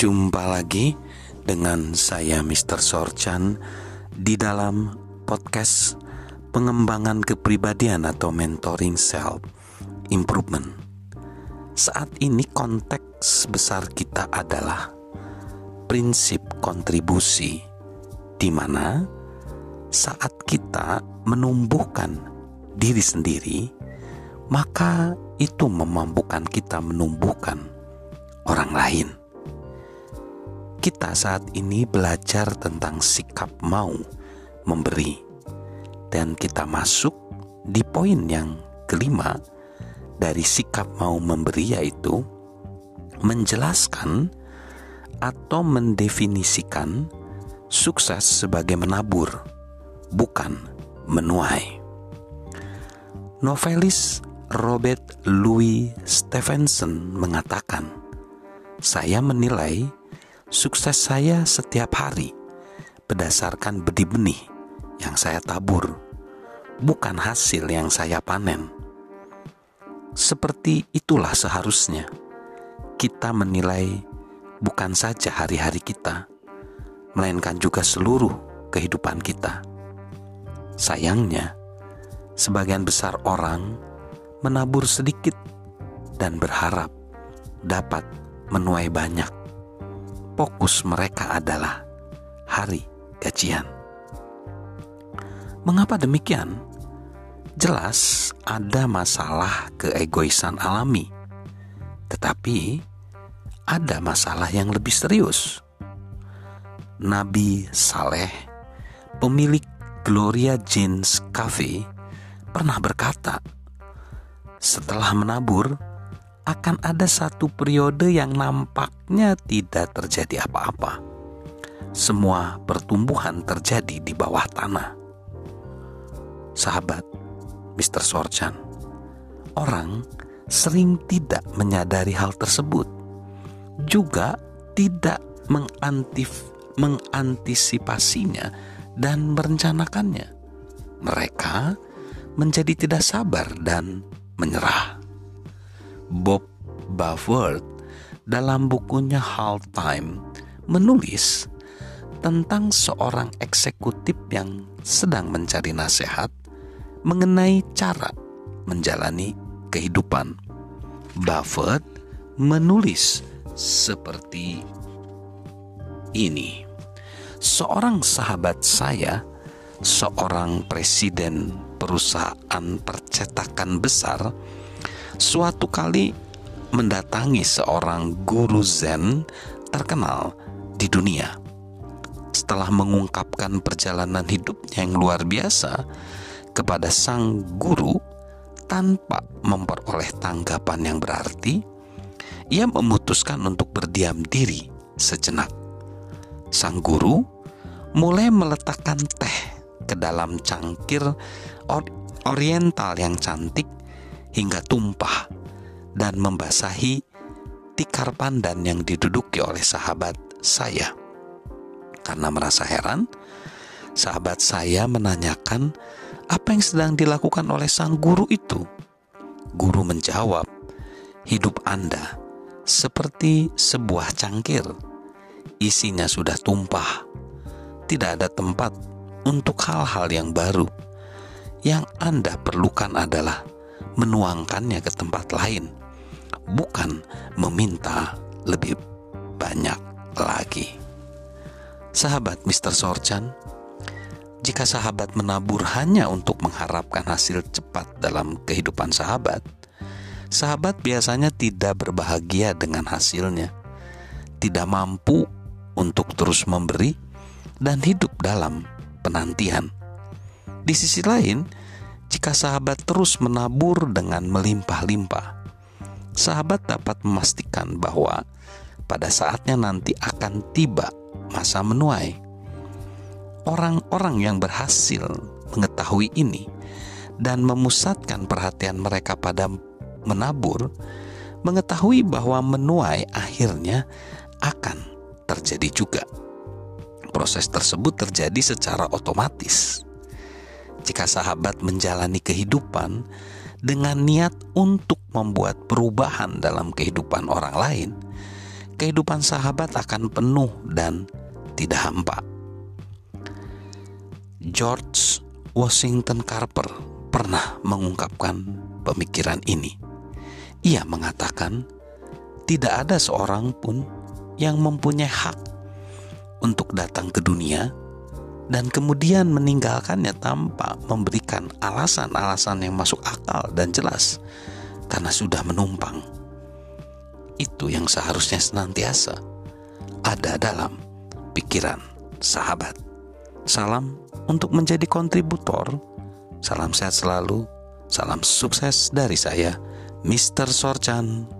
Jumpa lagi dengan saya Mr. Sorchan di dalam podcast pengembangan kepribadian atau mentoring self improvement. Saat ini konteks besar kita adalah prinsip kontribusi di mana saat kita menumbuhkan diri sendiri maka itu memampukan kita menumbuhkan orang lain kita saat ini belajar tentang sikap mau memberi, dan kita masuk di poin yang kelima dari sikap mau memberi, yaitu menjelaskan atau mendefinisikan sukses sebagai menabur, bukan menuai. Novelis Robert Louis Stevenson mengatakan, "Saya menilai sukses saya setiap hari berdasarkan benih-benih yang saya tabur, bukan hasil yang saya panen. Seperti itulah seharusnya kita menilai bukan saja hari-hari kita, melainkan juga seluruh kehidupan kita. Sayangnya, sebagian besar orang menabur sedikit dan berharap dapat menuai banyak fokus mereka adalah hari gajian. Mengapa demikian? Jelas ada masalah keegoisan alami, tetapi ada masalah yang lebih serius. Nabi Saleh, pemilik Gloria Jeans Cafe, pernah berkata, "Setelah menabur, akan ada satu periode yang nampaknya tidak terjadi apa-apa. Semua pertumbuhan terjadi di bawah tanah. Sahabat, Mr. Sorchan, orang sering tidak menyadari hal tersebut, juga tidak mengantif, mengantisipasinya dan merencanakannya. Mereka menjadi tidak sabar dan menyerah. Bob Buffett dalam bukunya Hard Time menulis tentang seorang eksekutif yang sedang mencari nasihat mengenai cara menjalani kehidupan. Buffett menulis seperti ini. Seorang sahabat saya, seorang presiden perusahaan percetakan besar, suatu kali mendatangi seorang guru Zen terkenal di dunia. Setelah mengungkapkan perjalanan hidupnya yang luar biasa kepada sang guru tanpa memperoleh tanggapan yang berarti, ia memutuskan untuk berdiam diri sejenak. Sang guru mulai meletakkan teh ke dalam cangkir oriental yang cantik hingga tumpah dan membasahi tikar pandan yang diduduki oleh sahabat saya. Karena merasa heran, sahabat saya menanyakan apa yang sedang dilakukan oleh sang guru itu. Guru menjawab, "Hidup Anda seperti sebuah cangkir, isinya sudah tumpah, tidak ada tempat untuk hal-hal yang baru. Yang Anda perlukan adalah..." menuangkannya ke tempat lain, bukan meminta lebih banyak lagi. Sahabat Mr. Sorchan, jika sahabat menabur hanya untuk mengharapkan hasil cepat dalam kehidupan sahabat, sahabat biasanya tidak berbahagia dengan hasilnya, tidak mampu untuk terus memberi, dan hidup dalam penantian. Di sisi lain, jika sahabat terus menabur dengan melimpah-limpah, sahabat dapat memastikan bahwa pada saatnya nanti akan tiba masa menuai. Orang-orang yang berhasil mengetahui ini dan memusatkan perhatian mereka pada menabur, mengetahui bahwa menuai akhirnya akan terjadi juga. Proses tersebut terjadi secara otomatis jika sahabat menjalani kehidupan dengan niat untuk membuat perubahan dalam kehidupan orang lain, kehidupan sahabat akan penuh dan tidak hampa. George Washington Carver pernah mengungkapkan pemikiran ini. Ia mengatakan, "Tidak ada seorang pun yang mempunyai hak untuk datang ke dunia dan kemudian meninggalkannya tanpa memberikan alasan-alasan yang masuk akal dan jelas karena sudah menumpang. Itu yang seharusnya senantiasa ada dalam pikiran sahabat. Salam untuk menjadi kontributor. Salam sehat selalu. Salam sukses dari saya, Mr. Sorchan.